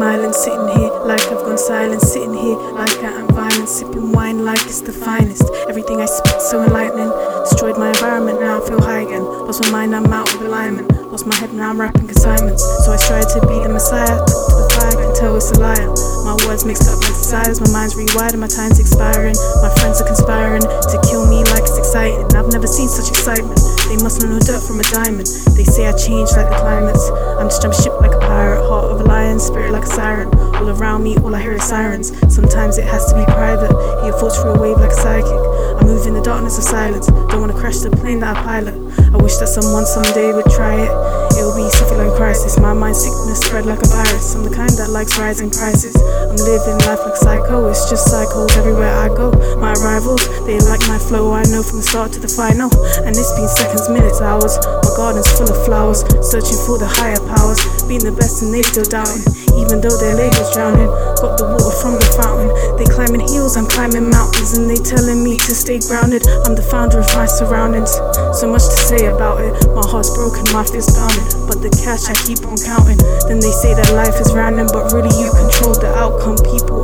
smiling, sitting here like I've gone silent, sitting here like I am violent, sipping wine like it's the finest. Everything I spit so enlightening, destroyed my environment, now I feel high again. Lost my mind, I'm out of alignment. Lost my head, now I'm rapping consignments. So I strive to be the messiah, talk to the fire, can tell it's a liar. My words mixed up my desires, my mind's rewired, and my time's expiring. My friends are conspiring to kill me like it's exciting. I've never seen such excitement. They must know no dirt from a diamond. They say I change like the climates. I'm just jump ship like a pirate, heart of a lion, spirit like a siren. All around me, all I hear is sirens. Sometimes it has to be private. Hear thoughts through a wave like a psychic. I move in the darkness of silence. Don't wanna crash the plane that I pilot. I wish that someone someday would try it. It'll be something like spread like a virus. I'm the kind that likes rising prices. I'm living life like psycho. It's just cycles everywhere I go. My rivals, they like my flow. I know from the start to the final. And it's been seconds, minutes, hours. My garden's full of flowers. Searching for the higher powers. Being the best and they still doubting. Even though their labels drowning. Got the climbing hills, I'm climbing mountains. And they telling me to stay grounded. I'm the founder of my surroundings. So much to say about it. My heart's broken, my fist pounding. But the cash I keep on counting. Then they say that life is random, but really you control the outcome.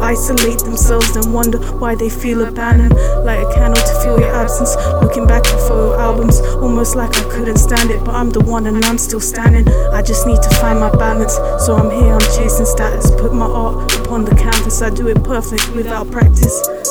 Isolate themselves and wonder why they feel abandoned. Like a candle to feel your absence. Looking back at photo albums, almost like I couldn't stand it. But I'm the one and I'm still standing. I just need to find my balance. So I'm here, I'm chasing status. Put my art upon the canvas. I do it perfect without practice.